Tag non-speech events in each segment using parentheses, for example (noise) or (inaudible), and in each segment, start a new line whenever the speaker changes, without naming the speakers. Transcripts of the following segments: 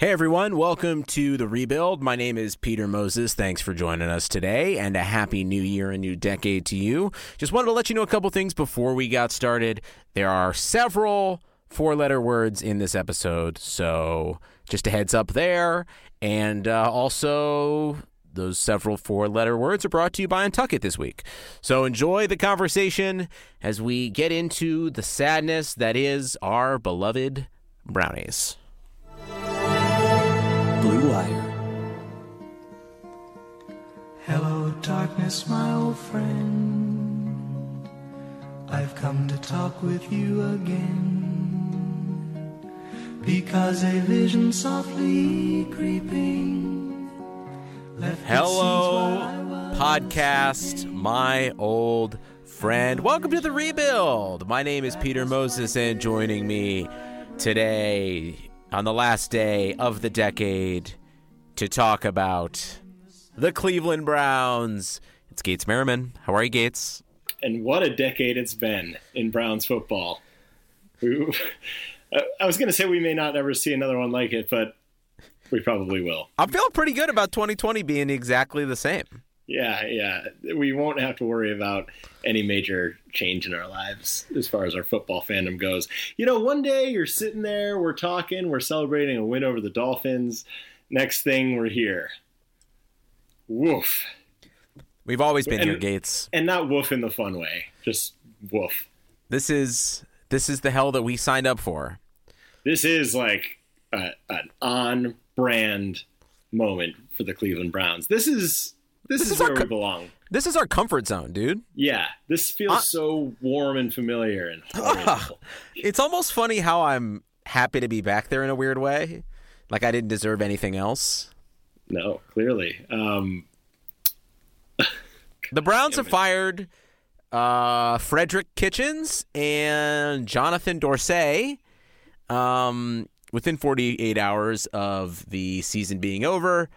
Hey everyone, welcome to the rebuild. My name is Peter Moses. Thanks for joining us today and a happy new year and new decade to you. Just wanted to let you know a couple things before we got started. There are several four letter words in this episode, so just a heads up there. And uh, also, those several four letter words are brought to you by Untuckit this week. So enjoy the conversation as we get into the sadness that is our beloved brownies.
Blue Wire.
Hello, darkness, my old friend. I've come to talk with you again. Because a vision softly creeping left
Hello,
seeds while
podcast, my old friend. Welcome to the rebuild. My name is Peter Moses, and joining me today on the last day of the decade to talk about the Cleveland Browns. It's Gates Merriman. How are you, Gates?
and what a decade it's been in Browns football. We- I was going to say we may not ever see another one like it, but we probably will.
I'm feeling pretty good about 2020 being exactly the same.
Yeah, yeah. We won't have to worry about any major change in our lives as far as our football fandom goes. You know, one day you're sitting there, we're talking, we're celebrating a win over the Dolphins. Next thing, we're here. Woof.
We've always been
And-
here, Gates.
And not woof in the fun way, just woof.
This is this is the hell that we signed up for.
this is like a, an on brand moment for the Cleveland Browns. This is this, is,
is our
where
co-
we belong.
This is our comfort zone, dude.
Yeah, this feels
Uh,
so warm and familiar and (laughs) horrible.
It's almost funny how I'm happy to be back there in a weird way. Like I didn't deserve anything else.
no, clearly. Um, (laughs)
The Browns have fired uh, Frederick Kitchens and Jonathan Dorsey um, within 48 hours of the season being over.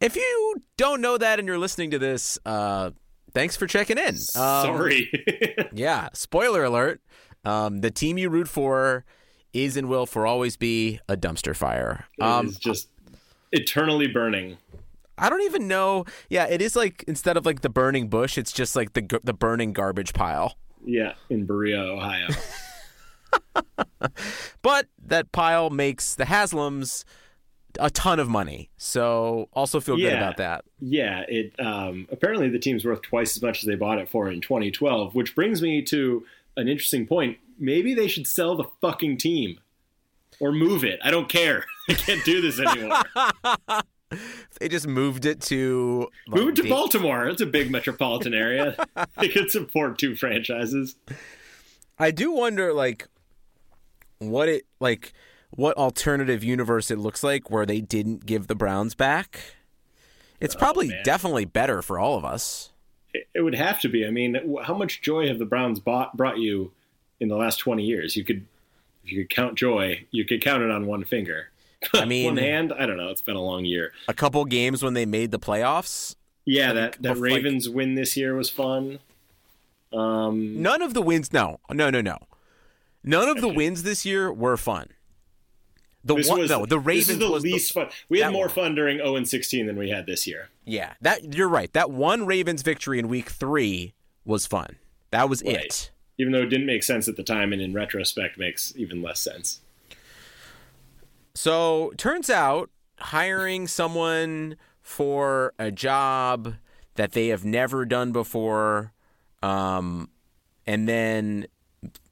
If you don't know that and you're listening to this, uh, thanks for checking in. Um,
sorry. (laughs)
Yeah, spoiler alert. Um, the team you root for is and will for always be a dumpster fire. Um,
it's just eternally burning.
I don't even know. Yeah, it is like instead of like the burning bush, it's just like the the burning garbage pile.
Yeah, in Berea, Ohio. (laughs)
But that pile makes the Haslams a ton of money. So also feel good about that.
yeah, it um, apparently the team's worth twice as much as they bought it for in 2012, which brings me to an interesting point. Maybe they should sell the fucking team or move it. I don't care. (laughs) I can't do this anymore. (laughs)
They just moved it to like,
Move it to Baltimore. It's a big metropolitan area. (laughs) they could support two franchises.
I do wonder like what it like what alternative universe it looks like where they didn't give the Browns back. It's probably
man.
definitely better for all of us.
It, would have to be. I mean, how much joy have the Browns bought, brought you in the last 20 years? You could, if you could count joy, you could count it on one finger.
I (laughs) mean,
one hand? I don't know. It's been a long year.
a couple games when they made the playoffs.
Yeah, that, that
bef- like-
Ravens win this year was fun. Um,
None of the wins. No, no, no, no. None of the wins this year were fun. The
this
one,
was
no, the Ravens
This is the
was the-
least fun. We had more
one.
fun during 0 and 16 than we had this year.
yeah, that you're right. That one Ravens victory in Week Three was fun. That was
Right.
it.
Even though it didn't make sense at the time, and in retrospect makes even less sense.
So turns out hiring someone for a job that they have never done before, um, and then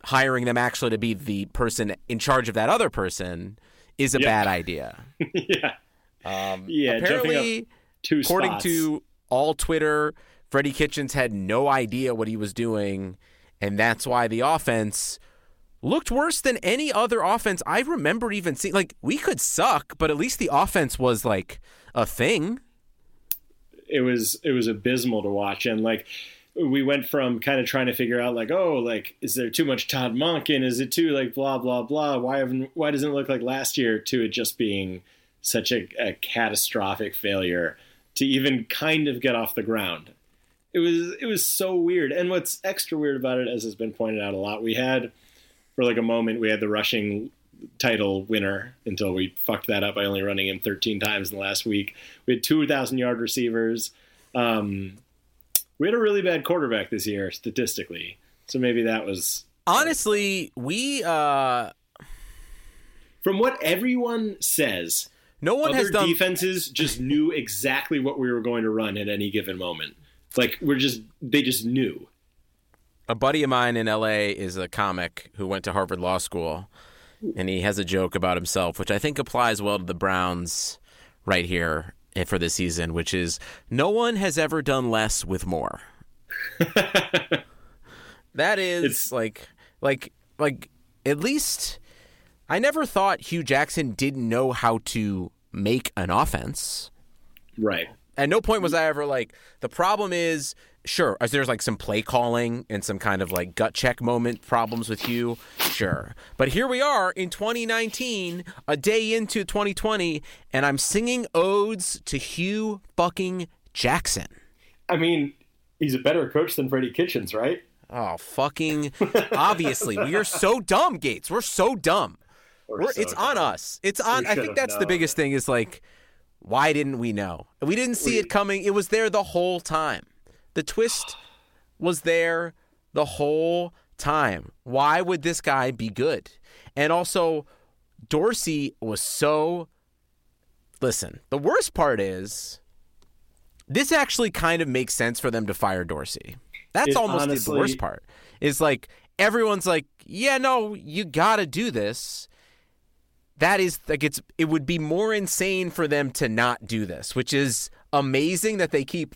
hiring them actually to be the person in charge of that other person is a bad idea. (laughs)
yeah.
Um,
Yeah,
apparently, according
spots.
to all Twitter, Freddie Kitchens had no idea what he was doing, and that's why the offense looked worse than any other offense I remember even seeing. Like we could suck, but at least the offense was like a thing.
it was it was abysmal to watch and like we went from kind of trying to figure out like oh like is there too much Todd Monken is it too like blah blah blah why haven't why doesn't it look like last year to it just being such a, a catastrophic failure to even kind of get off the ground it was it was so weird and what's extra weird about it as has been pointed out a lot we had for like a moment we had the rushing title winner until we fucked that up by only running him 13 times in the last week. We had 2,000 yard receivers. Um, we had a really bad quarterback this year statistically, so maybe that was
Honestly, we uh
from what everyone says.
no one
Other
has done
defenses just knew exactly what we were going to run at any given moment. Like we're just they just knew.
a buddy of mine in LA is a comic who went to Harvard Law School, and he has a joke about himself, which I think applies well to the Browns right here Eh, for this season, which is no one has ever done less with more. (laughs) That is
It's-
like like like at least I never thought Hue Jackson didn't know how to make an offense.
Right.
At no point was I ever like the problem is sure as there's like some play calling and some kind of like gut check moment problems with Hue, sure. But here we are in 2019, a day into 2020, and I'm singing odes to Hue fucking Jackson.
I mean, he's a better coach than Freddie Kitchens, right?
Oh fucking (laughs) obviously we are so dumb, Gates. We're so dumb.
Or
We're,
so
it's on us. It's on. I think that's the biggest thing. Is like, why didn't we know? We didn't see
We-
it coming. It was there the whole time. The twist was there the whole time. Why would this guy be good? And also, Dorsey was so. Listen, the worst part is, this actually kind of makes sense for them to fire Dorsey. That's
It
almost the worst part. Is like everyone's like, yeah, no, you got to do this that is like it's it would be more insane for them to not do this, which is amazing that they keep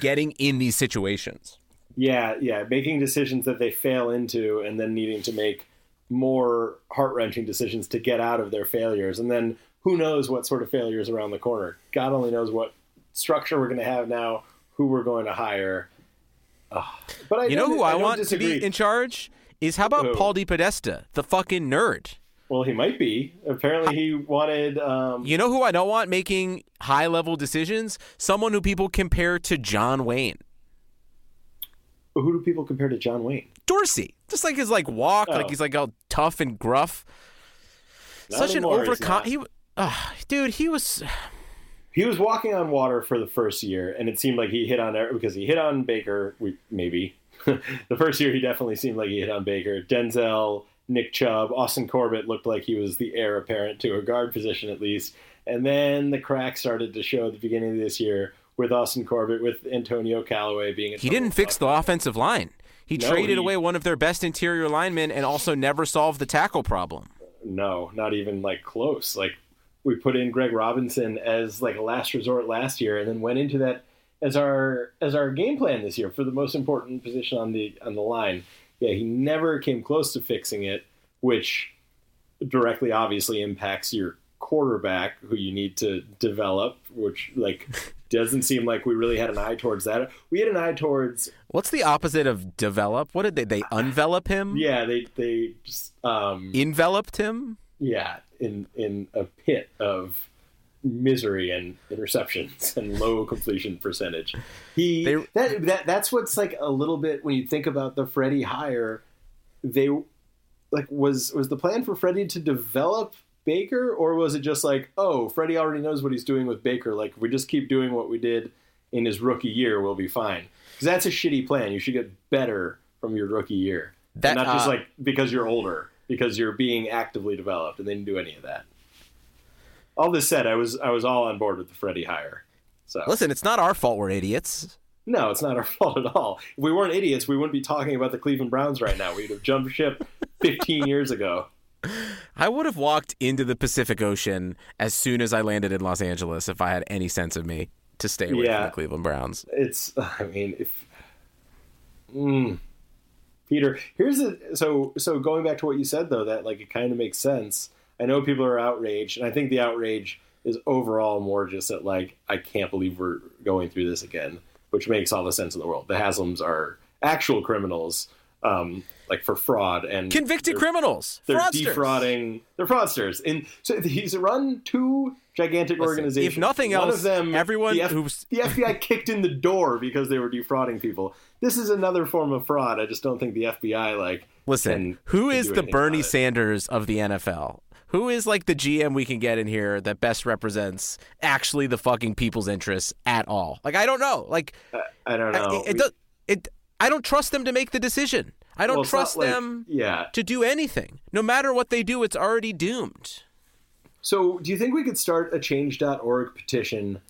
getting in these situations.
Yeah, yeah, making decisions that they fail into and then needing to make more heart-wrenching decisions to get out of their failures. And then who knows what sort of failures around the corner. God only knows what structure we're going to have now, who we're going to hire. Ugh. But I
You know who I,
don't
want to be in charge is how about
Who?
Paul DePodesta, the fucking nerd.
Well, he might be. Apparently, he wanted. Um,
You know who I don't want making high level decisions? Someone who people compare to John Wayne.
who do people compare to John Wayne?
Dorsey. Just like his like walk, like
Oh.
he's like all tough and gruff.
Not
Such
anymore,
an
not.
he uh, dude, he was
He was walking on water for the first year, and it seemed like he hit on because he hit on Baker. We, maybe (laughs) the first year he definitely seemed like he hit on Baker. Denzel, Nick Chubb, Austin Corbett looked like he was the heir apparent to a guard position at least. And then the cracks started to show at the beginning of this year with Austin Corbett, with Antonio Callaway being. A
He didn't fix the offensive line. He
No,
traded
he-
away one of their best interior linemen and also never solved the tackle problem.
No, not even like close. Like we put in Greg Robinson as like a last resort last year, and then went into that as our as our game plan this year for the most important position on the on the line. Yeah, he never came close to fixing it, which directly obviously impacts your quarterback who you need to develop, which like (laughs) doesn't seem like we really had an eye towards that. We had an eye towards
What's the opposite of develop? What did they they envelop him?
yeah, they they just um
Enveloped him?
yeah, in in a pit of misery and interceptions (laughs) and low completion percentage. He
They-
that, that that's what's like a little bit when you think about the Freddie hire. They like was was the plan for Freddie to develop Baker, or was it just like oh Freddie already knows what he's doing with Baker? Like if we just keep doing what we did in his rookie year, we'll be fine. Because that's a shitty plan. You should get better from your rookie year,
That,
not just
uh,
like because you're older, because you're being actively developed, and they didn't do any of that. All this said, I was I was all on board with the Freddie hire. So
Listen, it's not our fault we're idiots.
no, it's not our (laughs) fault at all. If we weren't idiots, we wouldn't be talking about the Cleveland Browns right now. We'd have jumped ship 15 (laughs) years ago.
I would have walked into the Pacific Ocean as soon as I landed in Los Angeles if I had any sense of me to stay away
Yeah.
from the Cleveland Browns.
It's (laughs) I mean if mm. Peter, here's the so so going back to what you said though that like it kind of makes sense. I know people are outraged, and I think the outrage is overall more just that like I can't believe we're going through this again, which makes all the sense in the world. The Haslams are actual criminals, um, like for fraud and
Convicted
they're-
criminals.
They're
fraudsters.
defrauding. They're fraudsters, and so he's run two gigantic
Listen,
organizations.
if nothing
One
else,
of them,
everyone
the, F-
who's-
the FBI (laughs) kicked in the door because they were defrauding people. This is another form of fraud. I just don't think the FBI like
Listen,
can-
who is the Bernie. Sanders of the NFL? Who is like the GM we can get in here that best represents actually the fucking people's interests at all? Like I don't know. Like
I don't
I-
know.
it, it, does- it I don't trust them to make the decision. I don't
well,
trust
like-
them
Yeah.
to do anything. No matter what they do, it's already doomed.
So, do you think we could start a change.org petition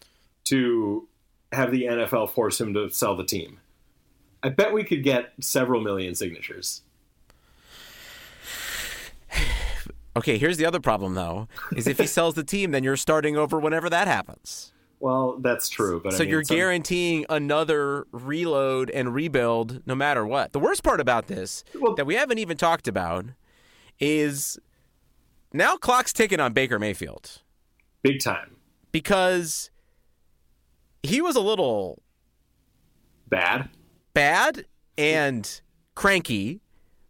to have the NFL force him to sell the team? I bet we could get several million signatures.
Okay, here's the other problem though: is if he (laughs) sells the team, then you're starting over whenever that happens.
Well, that's true, but I
so
mean,
you're
some-
guaranteeing another reload and rebuild no matter what. The worst part about this
Well-
that we haven't even talked about is now clock's ticking on Baker Mayfield
big time
because he was a little
bad.
bad and cranky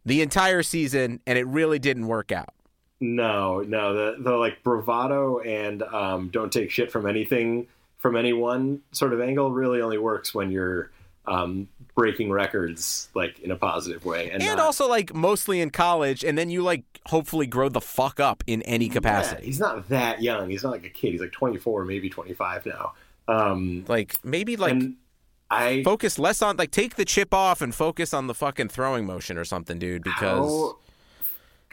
the entire season and it really didn't work out.
No, no, the the like bravado and um, don't take shit from anything from anyone sort of angle really only works when you're um, breaking records like in a positive way, and,
And
not-
also like mostly in college and then you like hopefully grow the fuck up in any
Yeah,
capacity.
he's not that young. He's not like a kid. He's like 24, maybe 25 now. Um,
Like maybe like
I
focus less on like take the chip off and focus on the fucking throwing motion or something, dude. Because
how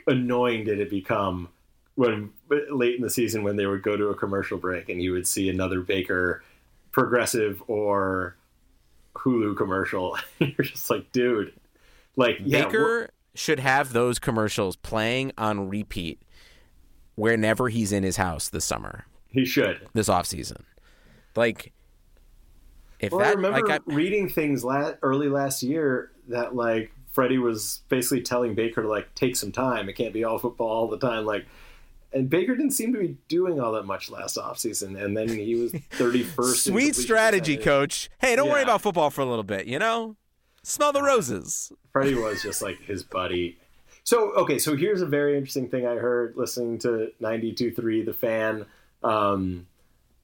annoying did it become when late in the season when they would go to a commercial break and you would see another Baker progressive or Hulu commercial. (laughs) You're just like, dude, like yeah,
Baker should have those commercials playing on repeat whenever he's in his house this summer,
he should.
this off season. Like if
Well, I
that
remember
like I,
reading things la- early last year that like Freddie was basically telling Baker to like take some time. It can't be all football all the time. Like, and Baker didn't seem to be doing all that much last offseason. And then he was (laughs) 31st.
sweet strategy, coach. Hey, don't worry about football for a little bit, you know? Smell the roses.
Freddie was just like his buddy. So okay, so here's a very interesting thing I heard listening to 92.3 The Fan um,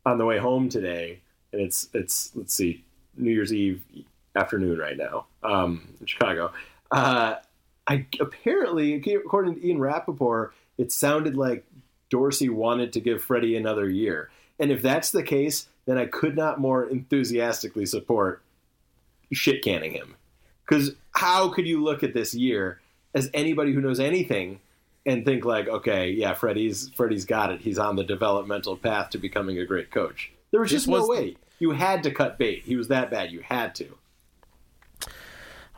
on the way home today, and it's it's let's see, New Year's Eve afternoon right now um, in Chicago. Uh, I apparently, according to Ian Rapoport, it sounded like Dorsey wanted to give Freddie another year, and if that's the case, then I could not more enthusiastically support shit canning him. Because how could you look at this year as anybody who knows anything and think like, okay, yeah, Freddie's Freddie's got it. He's on the developmental path to becoming a great coach. There was just no
was-
way. You had to cut bait. He was that bad. You had to.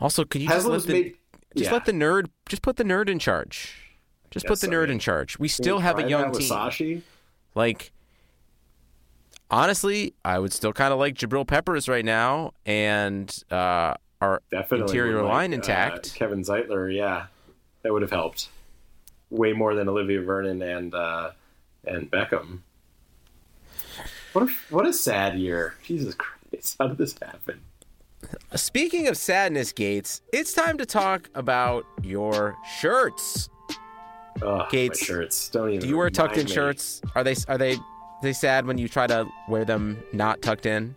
Also, could you just let the
made.
just
yeah.
let the nerd just put the nerd in charge. Just put the
so,
nerd
yeah.
in charge. We still have a young team.
Sashi?
Like, honestly, I would still kind of like Jabril Peppers right now, and uh, our
Definitely.
interior
like,
line
uh,
intact.
Kevin Zeitler, yeah, that would have helped way more than Olivier Vernon and uh, and Beckham. What a what a sad year! Jesus Christ, how did this happen?
Speaking of sadness, Gates, it's time to talk about your shirts.
Oh,
Gates,
shirts. Don't even.
Do you wear tucked in
me.
shirts? Are they are they they sad when you try to wear them not tucked in?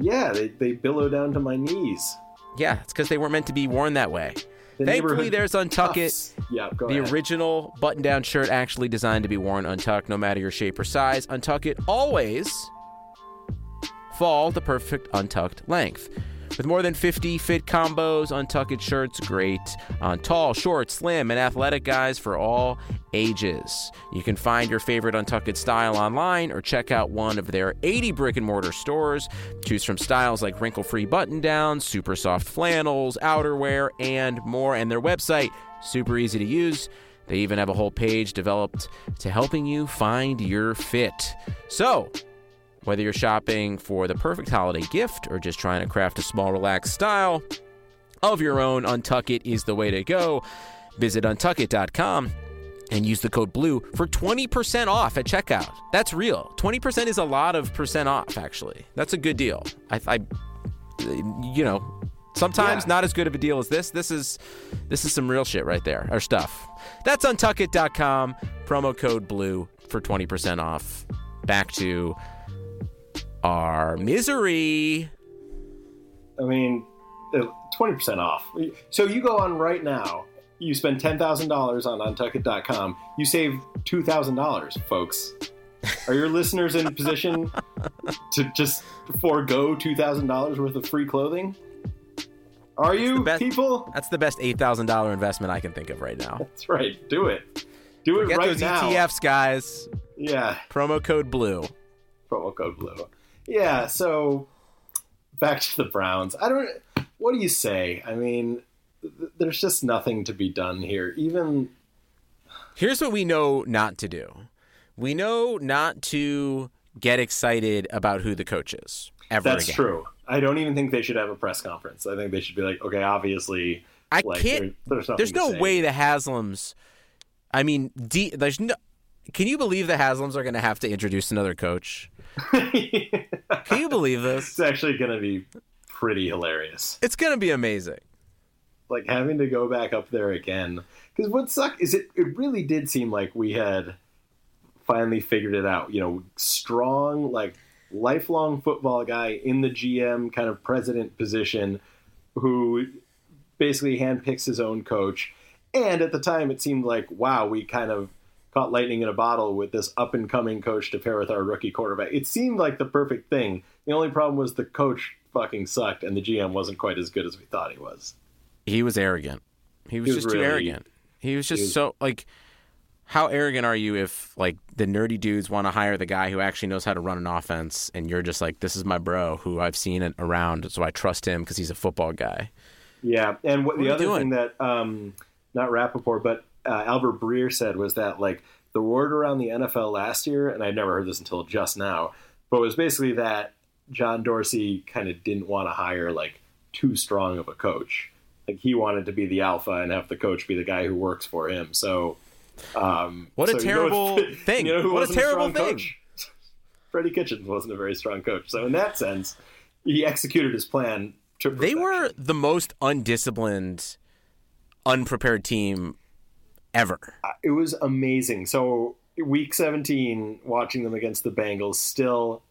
Yeah, they, they billow down to my knees.
Yeah, it's because they weren't meant to be worn that way.
The
Thankfully, there's Untuck It,
Yeah, go
the
ahead.
original button-down shirt actually designed to be worn untucked, no matter your shape or size. Untuck It always fall the perfect untucked length. With more than 50 fit combos, untucked shirts great on tall, short, slim, and athletic guys for all ages. You can find your favorite untucked style online or check out one of their 80 brick and mortar stores. Choose from styles like wrinkle free button downs, super soft flannels, outerwear, and more. And their website, super easy to use. They even have a whole page developed to helping you find your fit. So, whether you're shopping for the perfect holiday gift or just trying to craft a small, relaxed style of your own, Untuck It is the way to go. Visit untuckit.com and use the code BLUE for 20% off at checkout. That's real. 20% is a lot of percent off, actually. That's a good deal. I, I you know, sometimes
Yeah.
not as good of a deal as this. This is this is some real shit right there, or stuff. That's untuckit.com, promo code BLUE for 20% off. Back to our misery.
I mean, uh, twenty percent off. So you go on right now you spend ten thousand dollars on Untuckit.com, you save two thousand dollars, folks. Are your listeners in a position (laughs) to just forego two thousand dollars worth of free clothing? Are you
best-
people?
That's the best eight thousand dollar investment I can think of right now. (laughs)
That's right. Do it. Do it
Get
right
those
now.
ETFs, guys.
Yeah.
Promo code blue.
promo code blue. Yeah, so back to the Browns. I don't what do you say? I mean, th- there's just nothing to be done here. Even
Here's what we know not to do. We know not to get excited about who the coach is ever
that's
again.
true. I don't even think they should have a press conference. I think they should be like, okay, obviously
I
like,
can't.
there- there's
There's no
say.
way the Haslams. I mean, D, there's no. Can you believe the Haslams are going to have to introduce another coach? (laughs) Can you believe this?
it's actually going to be pretty hilarious.
It's going to be amazing.
Like having to go back up there again. Because what sucked is it, it really did seem like we had finally figured it out. You know, strong, like lifelong football guy in the GM kind of president position who basically handpicks his own coach. And at the time, it seemed like, wow, we kind of caught lightning in a bottle with this up and coming coach to pair with our rookie quarterback. It seemed like the perfect thing. The only problem was the coach fucking sucked and the GM wasn't quite as good as we thought he was.
He was arrogant. He was,
He was
just too arrogant. He was just
was-
so like. How arrogant are you if like the nerdy dudes want to hire the guy who actually knows how to run an offense, and you're just like, this is my bro who I've seen it around, so I trust him because he's a football guy.
Yeah, and what,
What
the other
doing?
thing that um, not Rapoport, but uh, Albert Breer said was that like the word around the NFL last year, and I'd never heard this until just now, but it was basically that John Dorsey kind of didn't want to hire like too strong of a coach. Like he wanted to be the alpha and have the coach be the guy who works for him. So, um,
What a
so you know
terrible thing. (laughs)
You know
What a terrible
strong
thing.
Coach? (laughs) Freddie Kitchens wasn't a very strong coach. So in that sense, he executed his plan. To
They were the most undisciplined, unprepared team ever.
it was amazing. So week 17, watching them against the Bengals, still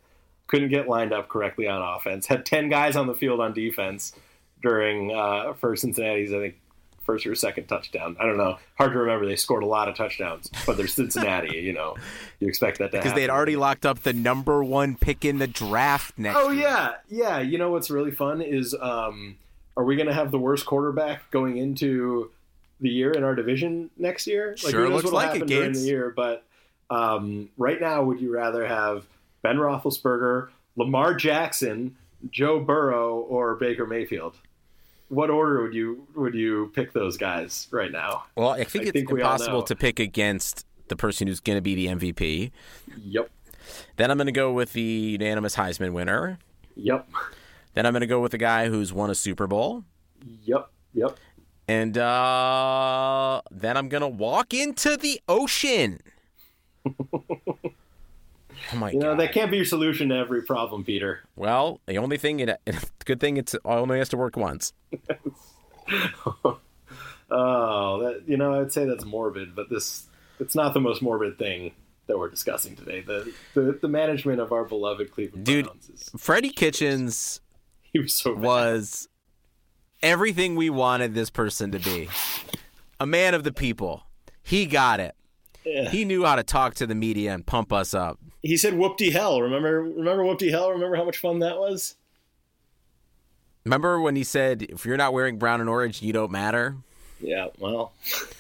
couldn't get lined up correctly on offense. Had 10 guys on the field on defense during uh, for Cincinnati's, I think, first or second touchdown. I don't know. Hard to remember. They scored a lot of touchdowns, but they're Cincinnati. you know, (laughs) you expect that to
Because they had already locked up the number one pick in the draft next
Oh
year.
yeah, yeah. You know what's really fun is, um, are we going to have the worst quarterback going into the year in our division next year?
Sure
who knows
looks like it,
happen during
Gates.
the year, but um, right now, would you rather have Ben Roethlisberger, Lamar Jackson, Joe Burrow, or Baker Mayfield? What order would you would you pick those guys right now?
Well, I think
I
it's
think
impossible to pick against the person who's going to be the MVP.
Yep,
Then I'm going to go with the unanimous Heisman winner.
yep,
Then I'm going to go with the guy who's won a Super Bowl.
yep, yep.
And uh, then I'm going to walk into the ocean. (laughs) oh my
You know
god.
that can't be your solution to every problem, Peter.
Well, the only thing it (laughs) good thing it's only has to work once. (laughs)
Oh, that you know, I'd say that's morbid, but this it's not the most morbid thing that we're discussing today. The the, the management of our beloved Cleveland
Dude.
Browns is
Freddie Kitchens
he was so
was everything we wanted this person to be. A man of the people. He got it.
Yeah.
He knew how to talk to the media and pump us up.
He said whoopty hell. Remember remember whoopty hell? Remember how much fun that was?
Remember when he said, if you're not wearing brown and orange, you don't matter?
Yeah, well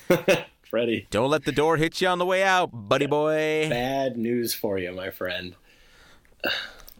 (laughs) Freddie.
Don't let the door hit you on the way out, buddy boy.
Bad news for you, my friend.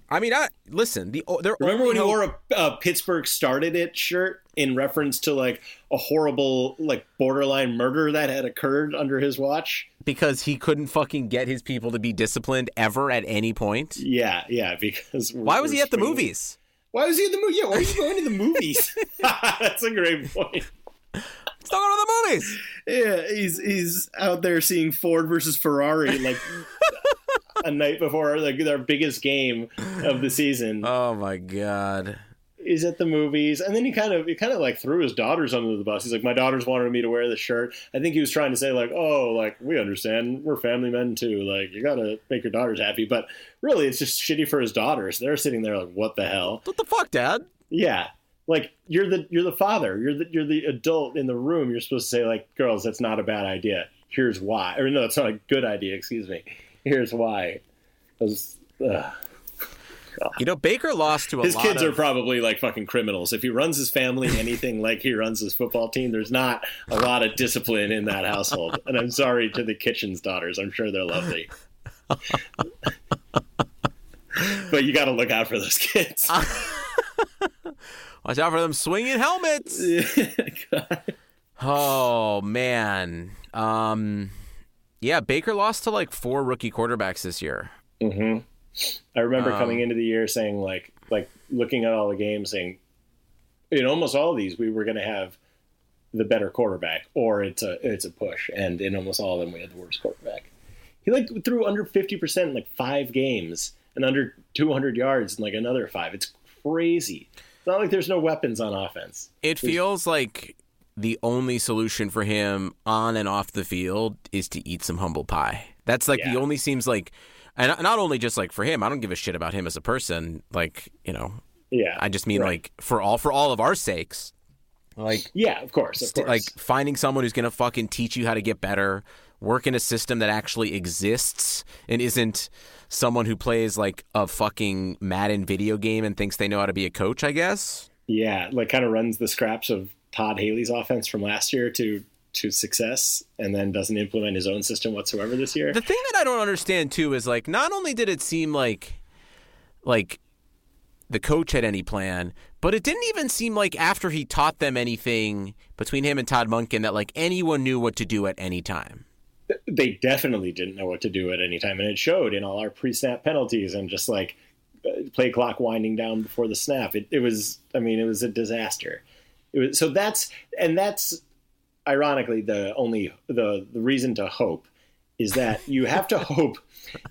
I mean, I listen. The they're
Remember when he wore a uh, Pittsburgh started it shirt in reference to like a horrible, like borderline murder that had occurred under his watch?
because he couldn't fucking get his people to be disciplined ever at any point.
Yeah, yeah. Because
Why was he at the movies?
Why was he at the movie? Yeah, why are you going to the movies? (laughs) (laughs) That's a great point.
Let's not go to the movies.
Yeah, he's he's out there seeing Ford versus Ferrari like a night before like their biggest game of the season.
Oh my god.
He's at the movies, and then he kind of he kind of like threw his daughters under the bus. He's like, "My daughters wanted me to wear this shirt." I think he was trying to say like, "Oh, like we understand, we're family men too. Like you got to make your daughters happy." But really, it's just shitty for his daughters. They're sitting there like, "What the hell?"
What the fuck, Dad?
Yeah. like you're the you're the father, you're the you're the adult in the room. You're supposed to say like, girls, that's not a bad idea. Here's why. Or no, it's not a good idea. Excuse me. Here's why. Was,
you know, Baker lost to a
his
lot
kids
of,
are probably like fucking criminals. If he runs his family anything like he runs his football team, there's not a lot of discipline in that household. And I'm sorry to the kitchen's daughters. I'm sure they're lovely. but you got to look out for those kids. (laughs)
Watch out for them swinging helmets. (laughs) oh man, um, yeah, Baker lost to like four rookie quarterbacks this year.
hmm I remember
Um,
coming into the year saying like like looking at all the games saying in almost all of these we were going to have the better quarterback or it's a it's a push and in almost all of them we had the worst quarterback. He like threw under 50% in like 5 games and under 200 yards in like another 5. It's crazy. It's not like there's no weapons on offense.
It feels like the only solution for him on and off the field is to eat some humble pie. That's like
Yeah.
the only seems like, and not only just like for him. I don't give a shit about him as a person. Like you know,
Yeah.
I just mean
Right.
like for all for all of our sakes. Like
yeah, of course, of
st-
course.
like finding someone who's gonna fucking teach you how to get better, work in a system that actually exists and isn't someone who plays like a fucking Madden video game and thinks they know how to be a coach. I guess.
Yeah, like kind of runs the scraps of Todd Haley's offense from last year to to success, and then doesn't implement his own system whatsoever this year.
The thing that I don't understand too is like not only did it seem like like the coach had any plan, but it didn't even seem like after he taught them anything between him and Todd Monken that like anyone knew what to do at any time.
they definitely didn't know what to do at any time, and it showed in all our pre-snap penalties and just like uh, play clock winding down before the snap. It, it was, I mean, it was a disaster. It was so that's and that's ironically the only the the reason to hope is that you have to (laughs) hope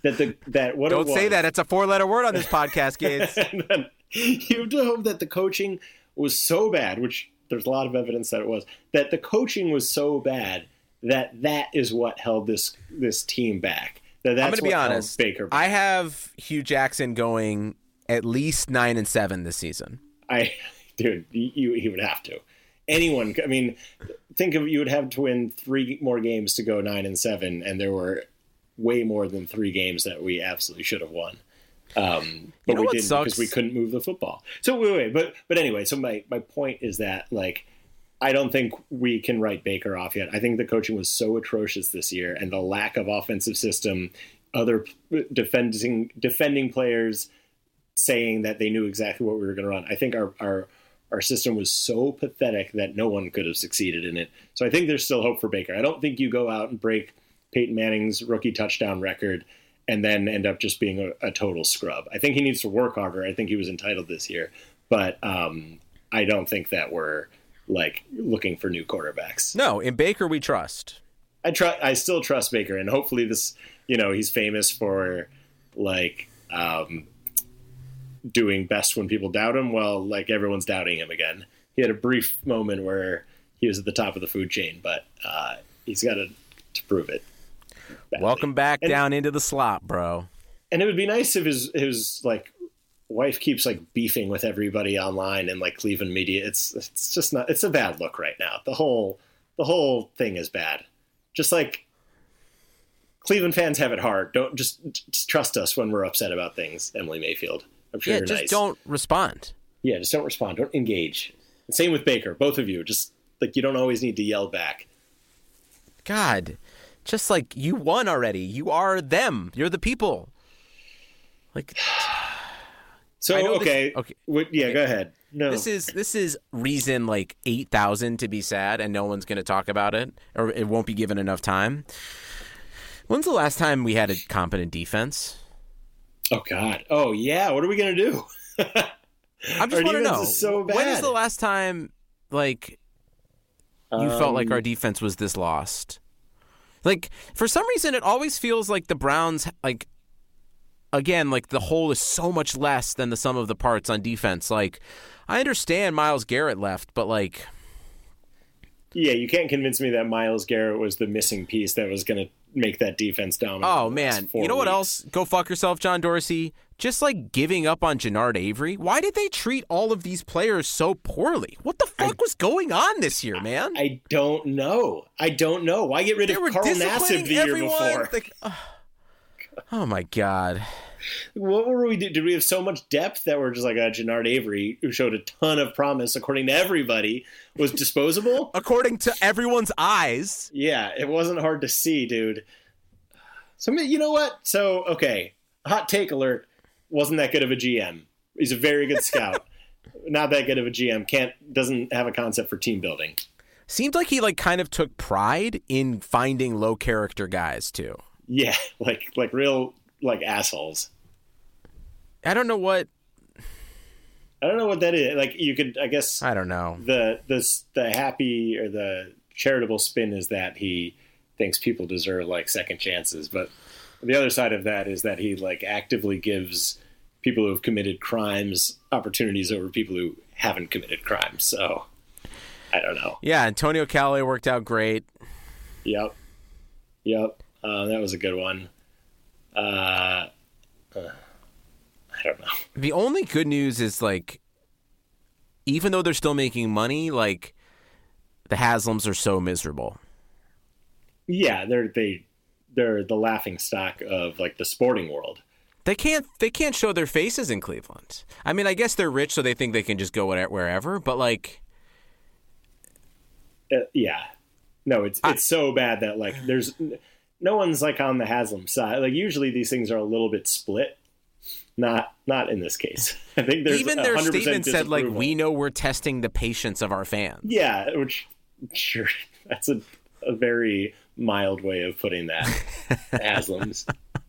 that the that what
Don't say
was-
that. It's a four-letter word on this podcast, kids. (laughs)
you have to hope that the coaching was so bad, which there's a lot of evidence that it was, that the coaching was so bad that that is what held this this team back. That that's
I'm going to be honest.
Baker. I,
I have Hue Jackson going at least nine and seven this season. (laughs)
dude, you he would have to. Anyone, I mean, think of you would have to win three more games to go nine and seven, and there were way more than three games that we absolutely should have won. Um, but
know
we didn't
sucks?
because we couldn't move the football. So wait, wait, but but anyway, so my my point is that like I don't think we can write Baker off yet. I think the coaching was so atrocious this year, and the lack of offensive system, other defending defending players saying that they knew exactly what we were going to run. I think our our our system was so pathetic that no one could have succeeded in it. So I think there's still hope for Baker. I don't think you go out and break Peyton Manning's rookie touchdown record and then end up just being a, a total scrub. I think he needs to work harder. I think he was entitled this year, but um, I don't think that we're like looking for new quarterbacks.
No, in Baker we trust.
I try. I still trust Baker, and hopefully this. You know, he's famous for like um, doing best when people doubt him. Well, like everyone's doubting him again. He had a brief moment where he was at the top of the food chain, but uh, he's got to, to prove it. badly.
Welcome back
And-
down into the slop, bro.
And it would be nice if his his like wife keeps like beefing with everybody online and like Cleveland media. It's it's just not. It's a bad look right now. The whole the whole thing is bad. Just like Cleveland fans have it hard. Don't just, just trust us when we're upset about things. Emily Mayfield. I'm sure
Yeah, just
nice.
don't respond.
Yeah, just don't respond. Don't engage. Same with Baker. Both of you. Just like you don't always need to yell back.
God, just like you won already. You are them. You're the people. Like (sighs)
So
know this-
okay,
okay.
What- yeah, go ahead. No,
this is this is reason like eight thousand to be sad, and no one's going to talk about it, or it won't be given enough time. When's the last time we had a competent defense?
Oh God. Oh yeah. What are we gonna do? (laughs)
I just want to know
so
when is the last time like you felt like
Um,
our defense was this lost? Like for some reason, it always feels like the Browns like again like the whole is so much less than the sum of the parts on defense. Like I understand Myles Garrett left, but like
Yeah, you can't convince me that Myles Garrett was the missing piece that was going to make that defense dominant.
Oh
in the last
man, you know what else? Go fuck yourself, John Dorsey. Just like giving up on Genard Avery. Why did they treat all of these players so poorly? What the fuck was going on this year, man?
I don't know. I don't know. Why get rid
they
of Carl Nassib the year
everyone.
before?
Like, ugh. Oh my god.
What were we? Did we have so much depth that we're just like a Genard Avery, who showed a ton of promise, according to everybody, was disposable? (laughs)
According to everyone's eyes,
yeah, it wasn't hard to see, dude. So you know what? So okay, hot take alert. Wasn't that good of a GM? He's a very good scout. (laughs) Not that good of a GM. Can't doesn't have a concept for team building.
seemed like he like kind of took pride in finding low character guys too.
Yeah, (laughs) like like real like assholes.
I don't know what
I don't know what that is. Like you could, I guess,
I don't know.
the the the happy or the charitable spin is that he thinks people deserve like second chances, but the other side of that is that he like actively gives people who have committed crimes opportunities over people who haven't committed crimes. So I don't know.
Yeah, Antonio Callaway worked out great.
Yep, yep. Uh, that was a good one. Uh, uh, I don't know. (laughs)
The only good news is like, even though they're still making money, like the Haslams are so miserable.
Yeah, they're they they're the laughing stock of like the sporting world.
They can't they can't show their faces in Cleveland. I mean, I guess they're rich, so they think they can just go wherever. But like,
Uh, yeah, no, it's it's so bad that like there's no one's like on the Haslam side. Like usually these things are a little bit split. Not not in this case. (laughs) I think there's
even their
100%
statement said like, "We know we're testing the patience of our fans."
Yeah, which sure (laughs) that's a a very mild way of putting that. (laughs) Haslam's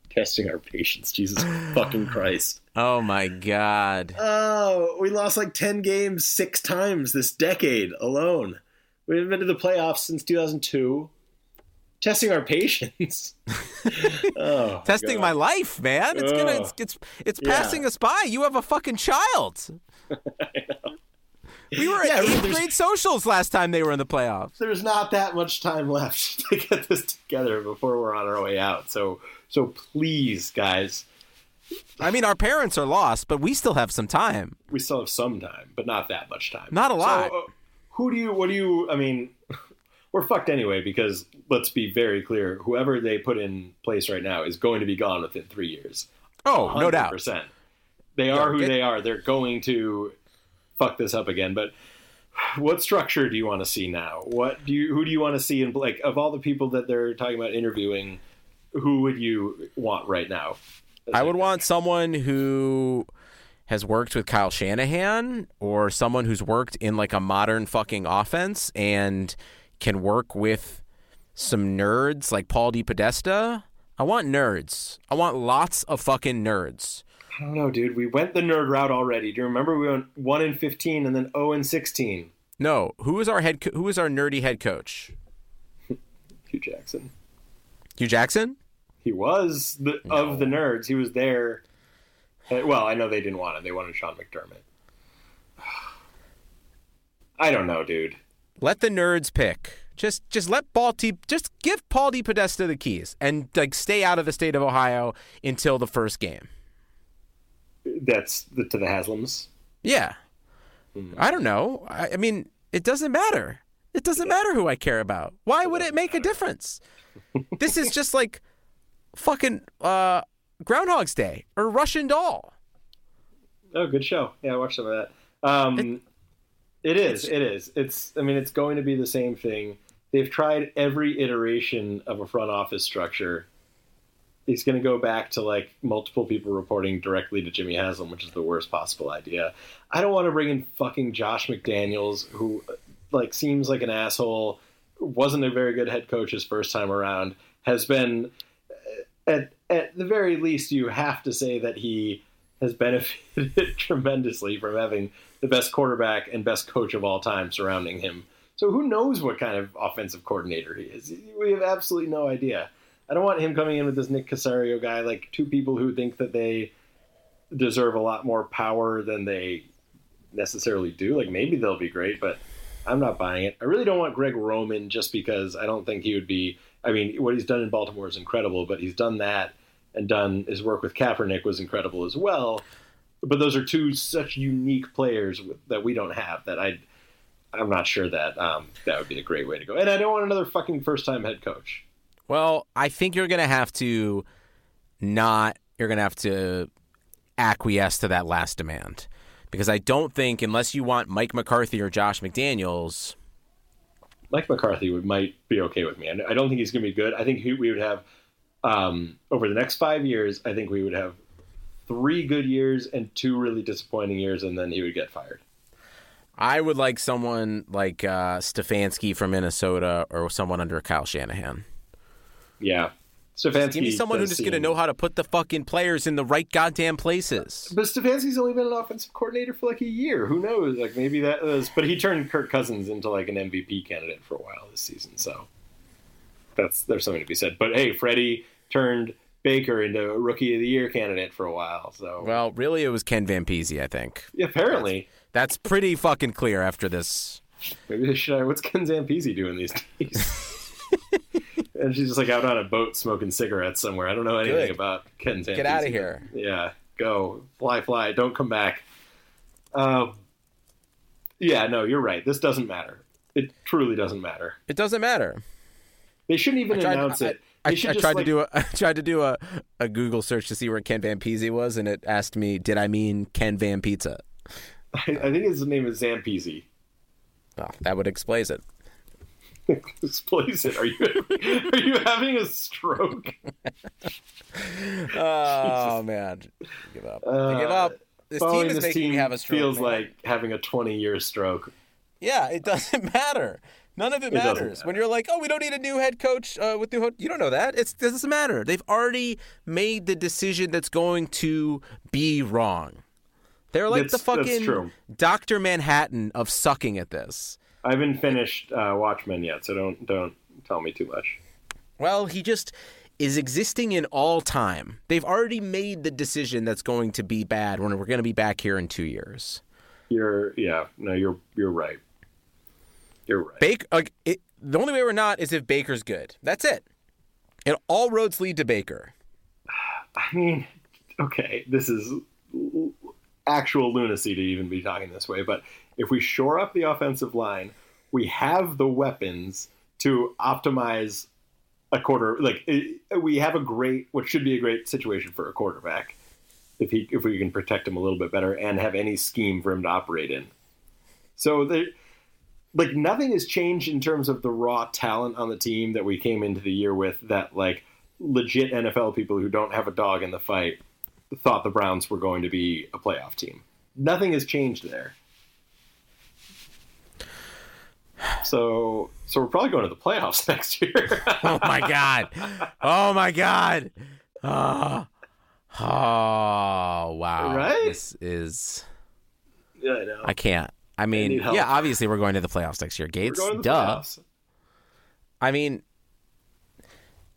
testing our patience. Jesus fucking Christ.
Oh my god.
Oh, we lost like 10 games six times this decade alone. We haven't been to the playoffs since 2002. Testing our patience. (laughs) oh,
Testing
God.
my life, man. It's gonna
Ugh.
it's it's, it's
Yeah.
passing us by. You have a fucking child. (laughs) We were at eighth grade socials last time they were in the playoffs.
There's not that much time left (laughs) to get this together before we're on our way out. So, so please, guys,
I mean, our parents are lost, but we still have some time.
we still have some time, but not that much time.
Not a lot.
So, uh, who do you? What do you? I mean, we're fucked anyway because let's be very clear: whoever they put in place right now is going to be gone within three years.
Oh, no doubt.
100%. They are who they are. They're going to fuck this up again. But what structure do you want to see now? What do you? Who do you want to see? In like of all the people that they're talking about interviewing, who would you want right now?
I would want someone who has worked with Kyle Shanahan or someone who's worked in like a modern fucking offense and can work with some nerds like Paul DePodesta. I want nerds. I want lots of fucking nerds.
I don't know, dude. We went the nerd route already. Do you remember we went one in fifteen and then zero and sixteen?
No, who is our head? Co- who is our nerdy head coach? (laughs)
Hue Jackson.
Hue Jackson.
He was the of the nerds. He was there. Uh, well, I know they didn't want him. They wanted Sean McDermott. (sighs) I don't know, dude.
Let the nerds pick. Just just let Paul T just give Paul DePodesta the keys and like stay out of the state of Ohio until the first game.
That's the, to the Haslams.
Yeah. I don't know. I, I mean, it doesn't matter. It doesn't matter who I care about. Why would it make a difference? (laughs) this is just like fucking uh, Groundhog's Day or Russian Doll.
Oh, good show. Yeah, I watched some of that. Um, it is. It is. It's. I mean, it's going to be the same thing. They've tried every iteration of a front office structure. It's going to go back to like multiple people reporting directly to Jimmy Haslam, which is the worst possible idea. I don't want to bring in fucking Josh McDaniels, who like seems like an asshole. Wasn't a very good head coach his first time around. Has been uh, at at the very least, you have to say that he has benefited (laughs) tremendously from having the best quarterback and best coach of all time surrounding him. So who knows what kind of offensive coordinator he is? We have absolutely no idea. I don't want him coming in with this Nick Caserio guy, like two people who think that they deserve a lot more power than they necessarily do. Like maybe they'll be great, but I'm not buying it. I really don't want Greg Roman just because I don't think he would be I mean, what he's done in Baltimore is incredible, but he's done that and done his work with Kaepernick was incredible as well. But those are two such unique players that we don't have that I, I'm not sure that um, that would be a great way to go. And I don't want another fucking first time head coach.
Well, I think you're going to have to not, you're going to have to acquiesce to that last demand. Because I don't think, unless you want Mike McCarthy or Josh McDaniels,
Mike McCarthy would might be okay with me. And I don't think he's going to be good. I think he, we would have um, over the next five years. I think we would have three good years and two really disappointing years, and then he would get fired.
I would like someone like uh, Stefanski from Minnesota or someone under Kyle Shanahan.
Yeah, Stefanski.
Give me someone who's just going to know how to put the fucking players in the right goddamn places.
But Stefanski's only been an offensive coordinator for like a year. Who knows? Like maybe that was. But he turned Kirk Cousins into like an MVP candidate for a while this season. So that's there's something to be said. But hey, Freddie turned Baker into a Rookie of the Year candidate for a while. So
well, really, it was Ken Vampese, I think.
Yeah, apparently.
That's, that's pretty fucking clear after this.
Maybe they should. What's Ken Zampese doing these days? (laughs) and she's just like out on a boat smoking cigarettes somewhere. I don't know anything Good. about Ken Zampese.
Get out of here.
Yeah, go fly, fly. Don't come back. Um, yeah, no, you're right. This doesn't matter. It truly doesn't matter.
It doesn't matter.
They shouldn't even
tried,
announce
I,
it.
I, I, I tried like, to do a (laughs) I tried to do a, a Google search to see where Ken Vampese was, and it asked me, "Did I mean Ken Van Pizza?"
I, I think his name is Zampese.
Well, that would explain it. (laughs)
Displace it. Are you (laughs) are you having a stroke?
oh man, give up. Uh, give up. This team is this making team me have a stroke.
Feels
man.
like having a twenty-year stroke.
Yeah, it doesn't matter. None of it, it matters. When you're like, oh, we don't need a new head coach uh, with new. Ho-. You don't know that. It's, it doesn't matter. They've already made the decision that's going to be wrong. They're like that's, the fucking Doctor Manhattan of sucking at this.
I haven't finished uh, Watchmen yet, so don't don't tell me too much.
Well, he just is existing in all time. They've already made the decision that's going to be bad when we're going to be back here in two years.
You're yeah no you're you're right. You're right.
Baker. Like, it, the only way we're not is if Baker's good. That's it. And all roads lead to Baker. (sighs)
I mean, okay, this is actual lunacy to even be talking this way, but if we shore up the offensive line, we have the weapons to optimize a quarter. Like it, we have a great, what should be a great situation for a quarterback, if he if we can protect him a little bit better and have any scheme for him to operate in. So there, like nothing has changed in terms of the raw talent on the team that we came into the year with. That like legit NFL people who don't have a dog in the fight thought the Browns were going to be a playoff team. Nothing has changed there. So, so we're probably going to the playoffs (laughs) next year.
oh my god! Oh my god! Oh, oh wow!
Right?
This is.
Yeah, I know.
I can't. I mean, yeah, obviously we're going to the playoffs next year. Gates, duh. Playoffs. I mean,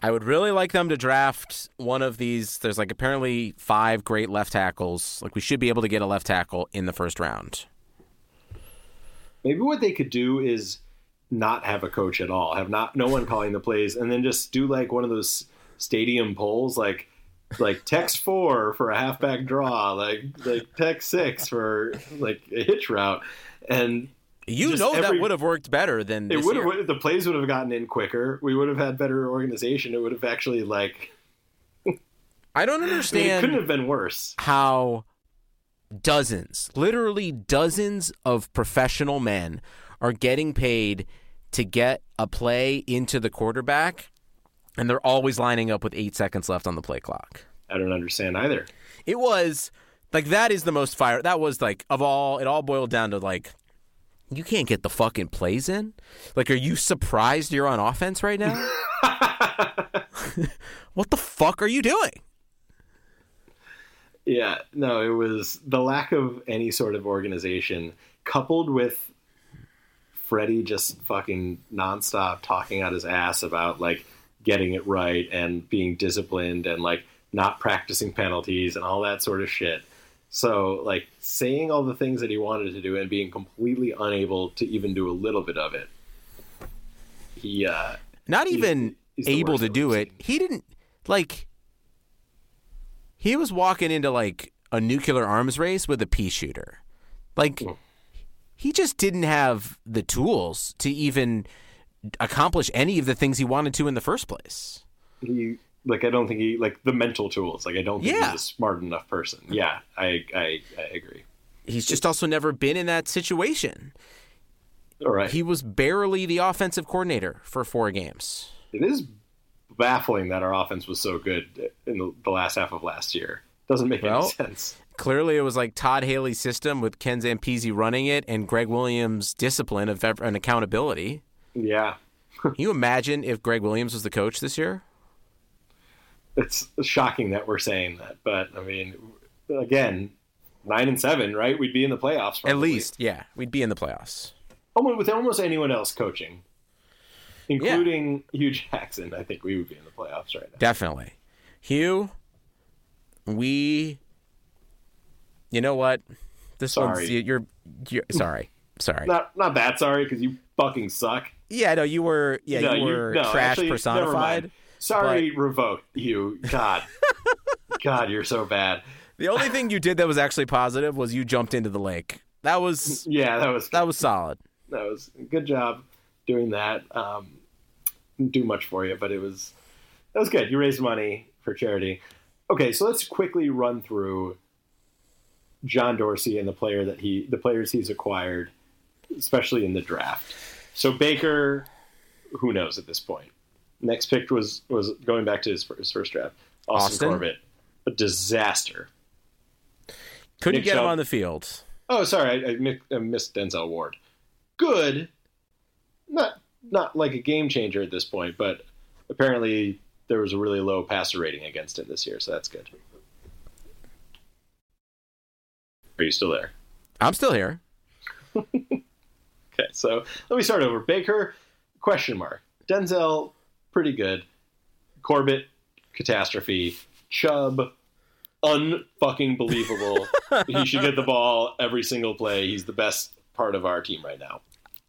I would really like them to draft one of these. There's like apparently five great left tackles. Like we should be able to get a left tackle in the first round.
Maybe what they could do is not have a coach at all, have not no one calling the plays, and then just do like one of those stadium polls, like like text four for a halfback draw, like like text six for like a hitch route, and
you know every, that would have worked better than
it would
have.
The plays would have gotten in quicker. We would have had better organization. It would have actually like.
I don't understand. I mean,
it couldn't have been worse.
How dozens, literally dozens of professional men are getting paid to get a play into the quarterback, and they're always lining up with eight seconds left on the play clock.
I don't understand either.
It was like that is the most fire. That was like of all. It all boiled down to like you can't get the fucking plays in. Like, are you surprised you're on offense right now? (laughs) (laughs) what the fuck are you doing?
Yeah, no, it was the lack of any sort of organization coupled with Freddie just fucking nonstop talking out his ass about like getting it right and being disciplined and like not practicing penalties and all that sort of shit. So, like saying all the things that he wanted to do and being completely unable to even do a little bit of it. He uh
not even able to do it. He didn't like. He was walking into like a nuclear arms race with a pea shooter. Like,
Hmm.
he just didn't have the tools to even accomplish any of the things he wanted to in the first place.
He like I don't think he like the mental tools. Like I don't think
Yeah.
he's a smart enough person. Yeah, I I, I agree.
He's just also never been in that situation.
All right.
He was barely the offensive coordinator for four games.
it is baffling that our offense was so good in the, the last half of last year. Doesn't make
Well,
any sense.
Clearly, it was like Todd Haley's system with Ken Zampese running it and Greg Williams' discipline of and accountability.
Yeah,
Can you imagine if Greg Williams was the coach this year?
It's shocking that we're saying that, but I mean, again, nine and seven, right? We'd be in the playoffs
At least, yeah, we'd be in the playoffs.
almost with almost anyone else coaching, including Hue Jackson. I think we would be in the playoffs right now.
Definitely. Hue, we. You know what? This
Sorry.
one's you're, you're sorry, sorry.
Not not that sorry because you fucking suck.
Yeah, no, you were yeah
No,
you were
no,
trash
actually,
personified.
Sorry, revoke you. God, (laughs) God, you're so bad.
The only thing you did that was actually positive was you jumped into the lake. That was
Yeah, that was
that was solid.
that was good job doing that. Um, didn't do much for you, but it was that was good. You raised money for charity. Okay, so let's quickly run through John Dorsey and the player that he the players he's acquired, especially in the draft. So Baker, who knows at this point? Next pick was was going back to his, his first draft. Austin,
Austin?
Corbett, a disaster.
Couldn't
Nick
get him on the field.
Oh, sorry, I, I, I missed Denzel Ward. Good, not not like a game changer at this point, but apparently there was a really low passer rating against him this year, so that's good. Are you still there?
I'm still here. (laughs)
Okay, so let me start over. Baker, question mark. Denzel, pretty good. Corbett, catastrophe. Chubb, unfucking believable. (laughs) he should get the ball every single play. He's the best part of our team right now.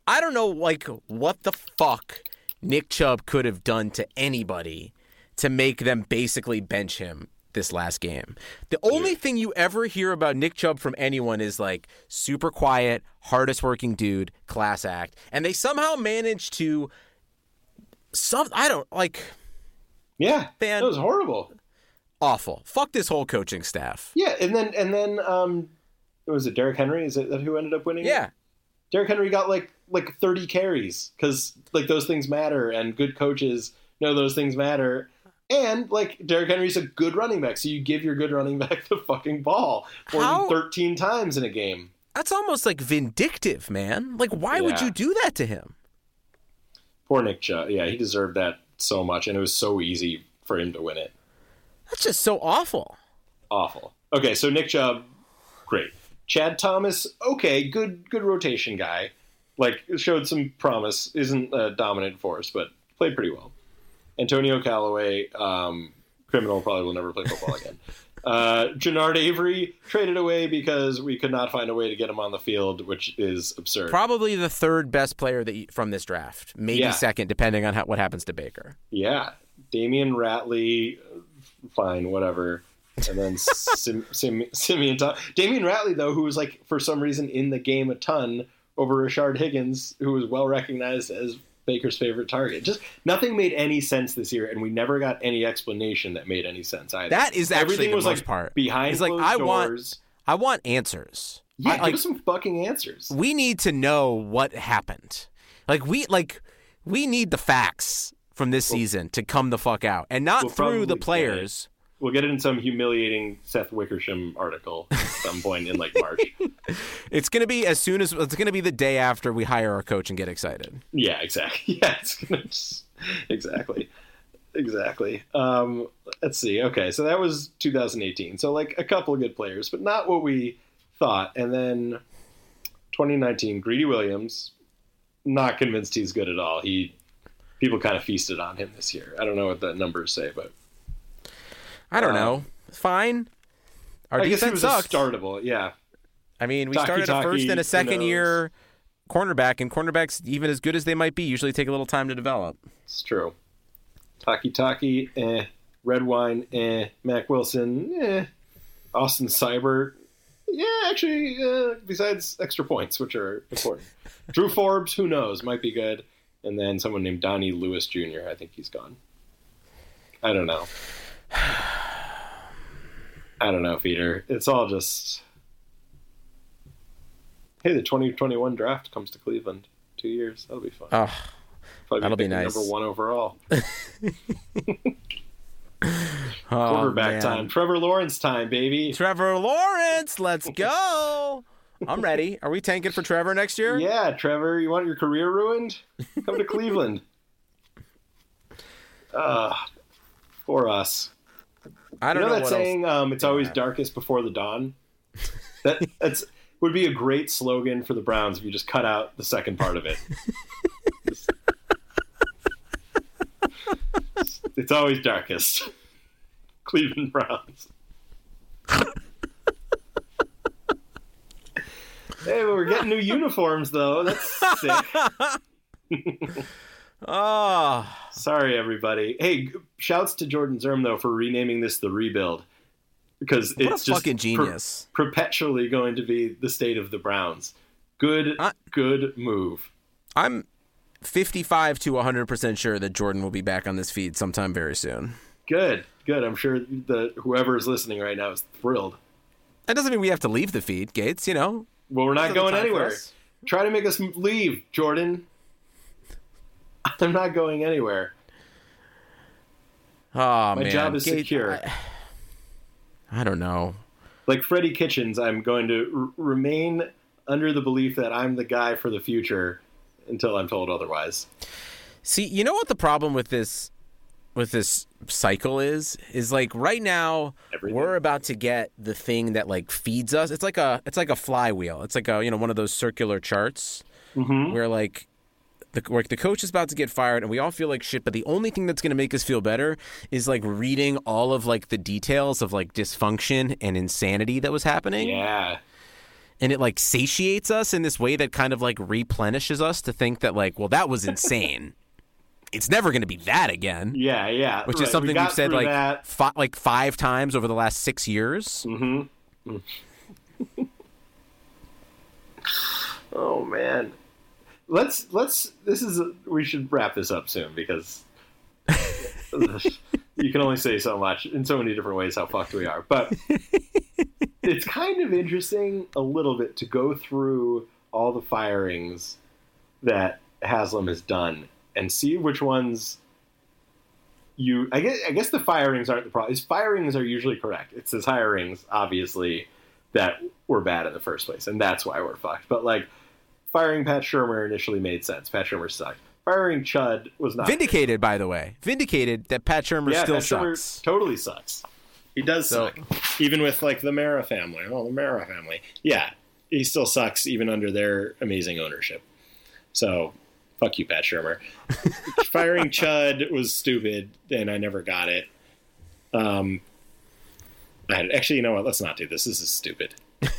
I don't know, like, what the fuck Nick Chubb could have done to anybody to make them basically bench him this last game. The only thing you ever hear about Nick Chubb from anyone is like super quiet, hardest working dude, class act, and they somehow managed to some I don't like
Yeah, that was horrible.
awful. Fuck this whole coaching staff.
Yeah, and then and then um, was it Derrick Henry? Is it that who ended up winning? it?
Yeah.
Derrick Henry got like like thirty carries because like those things matter, and good coaches know those things matter. And like Derrick Henry's a good running back, so you give your good running (laughs) back the fucking ball more than thirteen times in a game.
That's almost like vindictive, man. Like why would you do that to him?
Poor Nick Chubb. Yeah, he deserved that so much, and it was so easy for him to win it.
That's just so awful.
Awful. Okay, so Nick Chubb, great. Chad Thomas, okay, good good rotation guy. Like showed some promise. Isn't a dominant force, but played pretty well. Antonio Callaway, um, criminal, probably will never play football again. (laughs) Uh, Genard Avery traded away because we could not find a way to get him on the field, which is absurd.
Probably the third best player that from this draft, maybe
Yeah.
second, depending on how, what happens to Baker.
Yeah, Damion Ratley, fine, whatever. And then (laughs) Sim, Sim, Simeon Tom- Damion Ratley, though, who was like for some reason in the game a ton over Rashard Higgins, who was well recognized as Baker's favorite target. Just nothing made any sense this year, and we never got any explanation that made any sense either.
That is actually
everything
the
was
most
like
part.
behind
It's like,
closed
I want-
doors.
I want answers.
yeah,
I-
give
like,
us some fucking answers.
we need to know what happened. Like we like we need the facts from this season to come the fuck out, and not
We'll
through the
probably get it.
players.
We'll get it in some humiliating Seth Wickersham article at some point in like March. (laughs)
It's gonna be as soon as it's gonna be the day after we hire our coach and get excited.
Yeah, exactly. (laughs) Yeah, it's gonna just, exactly, exactly. Um, let's see. Okay, so that was 2018. So like a couple of good players, but not what we thought. And then 2019, Greedy Williams. Not convinced he's good at all. He people kind of feasted on him this year. I don't know what the numbers say, but
I don't
Um,
know. Fine. Our
I guess he
defense
was startable. Yeah,
I mean, we
Taki
started a first and a second year cornerback, and cornerbacks, even as good as they might be, usually take a little time to develop.
it's true. Takitaki, eh. Redwine, eh. Mack Wilson, eh. Austin Seibert, yeah, actually, uh, besides extra points, which are important. (laughs) Drew Forbes, who knows, might be good. And then someone named Donnie Lewis Jr., I think he's gone. I don't know. (sighs) I don't know, Peter. It's all just. Hey, the 2021 draft comes to Cleveland. Two years. That'll be fun.
Oh,
Probably
that'll be nice.
Number one overall. (laughs)
oh,
Quarterback
man.
time. Trevor Lawrence time, baby.
Trevor Lawrence, let's go. I'm ready. Are we tanking for Trevor next year?
Yeah, Trevor, you want your career ruined? Come to Cleveland. (laughs) Uh, for us.
I don't
know,
know,
that
what
saying, um, it's always
Yeah.
darkest before the dawn? That (laughs) that's would be a great slogan for the Browns if you just cut out the second part of it. (laughs) it's always darkest. (laughs) Cleveland Browns. hey, but we're getting new uniforms though. That's sick.
Else. Oh,
Sorry, everybody. Hey, shouts to Jordan Zirm though for renaming this the rebuild because
what
it's just
fucking
per-
genius.
perpetually going to be the state of the Browns. Good,
I-
good move.
I'm 55 to 100% sure that Jordan will be back on this feed sometime very soon.
Good, good. I'm sure that whoever is listening right now is thrilled.
That doesn't mean we have to leave the feed, Gates, you know.
Well, we're not going anywhere. Try to make us leave, Jordan. (laughs) I'm not going anywhere.
Oh,
My
man.
job is secure.
I, I don't know.
Like Freddie Kitchens, I'm going to r- remain under the belief that I'm the guy for the future until I'm told otherwise.
See, you know what the problem with this with this cycle is is like right now
Everything.
we're about to get the thing that like feeds us. It's like a it's like a flywheel. It's like a you know one of those circular charts
Mm-hmm.
where like the where the coach is about to get fired and we all feel like shit, but the only thing that's going to make us feel better is like reading all of like the details of like dysfunction and insanity that was happening.
Yeah.
and it like satiates us in this way that kind of like replenishes us to think that like well that was insane. (laughs) It's never going to be that again.
Yeah, yeah.
which
Right,
is something
got
we've said like fi- like five times over the last six years.
Mm-hmm. (laughs) oh man, let's let's. This is a, we should wrap this up soon because (laughs) you can only say so much in so many different ways how fucked we are. But (laughs) it's kind of interesting a little bit to go through all the firings that Haslam has done and see which ones you I guess I guess the firings aren't the problem. His firings are usually correct. It's his hirings, obviously, that were bad in the first place, and that's why we're fucked. But like firing Pat Shurmur initially made sense. Pat Shurmur sucked. Firing Chud was not
vindicated by the way vindicated that pat shurmur
Yeah,
still
Pat Shurmur
sucks
totally sucks. He does
So-
suck, even with like the Mara family. Oh, the Mara family. Yeah, he still sucks even under their amazing ownership. So, fuck you, Pat Shurmur. (laughs) Firing Chud was stupid, and I never got it. Um, I, actually, you know what? Let's not do this. This is stupid. (laughs)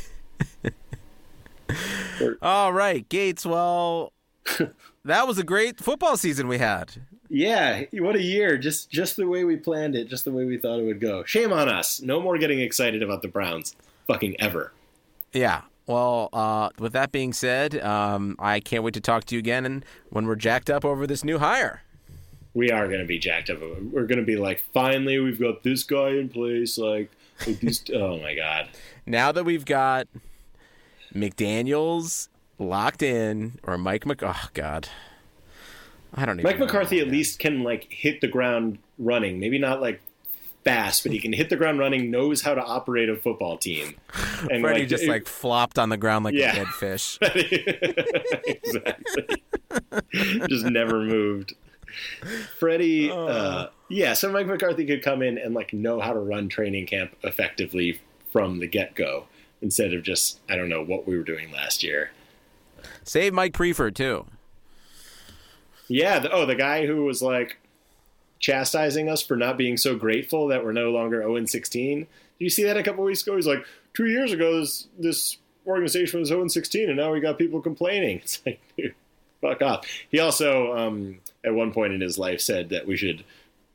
all right gates well (laughs) that was a great football season we had
Yeah, what a year! Just just the way we planned it, just the way we thought it would go. Shame on us. No more getting excited about the Browns, fucking ever.
yeah well uh, with that being said um, i can't wait to talk to you again and when we're jacked up over this new hire
we are going to be jacked up. We're going to be like, finally, we've got this guy in place. Like, like these. (laughs) oh my god.
now that we've got McDaniels locked in or Mike Mc oh god. I don't even
Mike McCarthy at least can like hit the ground running. Maybe not like fast, but he can hit the ground running. Knows how to operate a football team. (laughs) And
Freddie just
it-
like flopped on the ground like
Yeah.
a dead fish. (laughs)
exactly. (laughs) Just never moved. Freddie, uh, yeah. So Mike McCarthy could come in and like know how to run training camp effectively from the get go instead of just I don't know what we were doing last year.
Save Mike Priefer too.
Yeah. The, oh, the guy who was like chastising us for not being so grateful that we're no longer 0 and 16. Did you see that a couple weeks ago? He's like, two years ago, this, this organization was 0 and 16, and now we got people complaining. (laughs) It's like, dude, fuck off. He also, um, at one point in his life, said that we should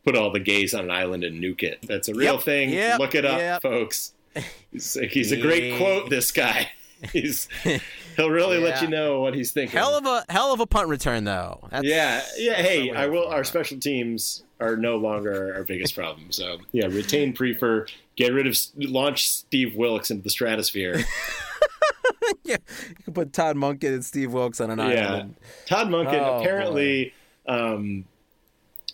put all the gays on an island and nuke it. That's a real
Yep,
thing.
yep,
Look it up,
yep.
folks. He's, he's a great quote. This guy. (laughs) He's he'll really let you know what he's thinking.
Hell of a hell of a punt return though. That's,
yeah, yeah. Hey, I will. Our special teams are no longer our biggest problem. So yeah, retain Priefer. Get rid of launch Steve Wilks into the stratosphere. (laughs) (laughs)
yeah. You can put Todd Monken and Steve Wilks on an
Yeah.
island.
Todd Monken
Oh,
apparently. Um,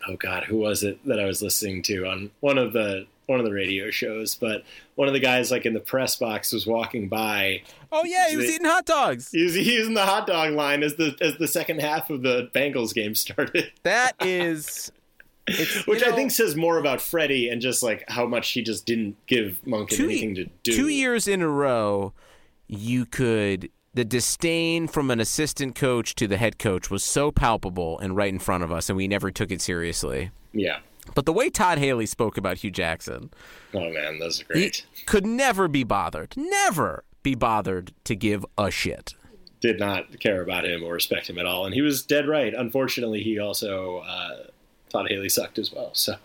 oh God, who was it that I was listening to on one of the one of the radio shows? But one of the guys, like in the press box, was walking by.
Oh yeah, he was
They-
eating hot dogs.
He was, in the hot dog line as the as the second half of the Bengals game started. (laughs)
That is,
Which
you
I think says more about Freddie and just like how much he just didn't give
Two-
anything to do.
two years in a row, you could the disdain from an assistant coach to the head coach was so palpable and right in front of us, and we never took it seriously.
Yeah.
But the way Todd Haley spoke about Hue Jackson,
Oh man,
he
great.
could never be bothered, never be bothered to give a shit.
Did not care about him or respect him at all, and he was dead right. Unfortunately, he also uh, thought Haley sucked as well. So.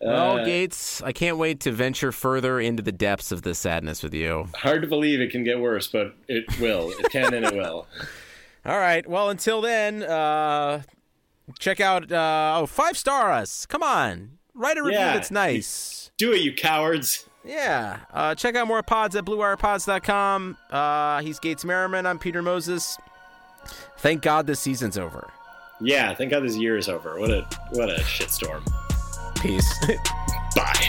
Well,
Uh,
Gates, I can't wait to venture further into the depths of this sadness with you.
hard to believe it can get worse, but it will. It can and it will. (laughs)
All right. Well, until then, uh, check out uh, oh five star us. Come on, write a review
Yeah.
that's nice.
Do it, you cowards.
Yeah. Uh, check out more pods at BlueWirePods.com. Uh, he's Gates Merriman. I'm Peter Moses. Thank God this season's over.
Yeah, thank God this year is over. What a what a shitstorm.
Peace. (laughs)
Bye.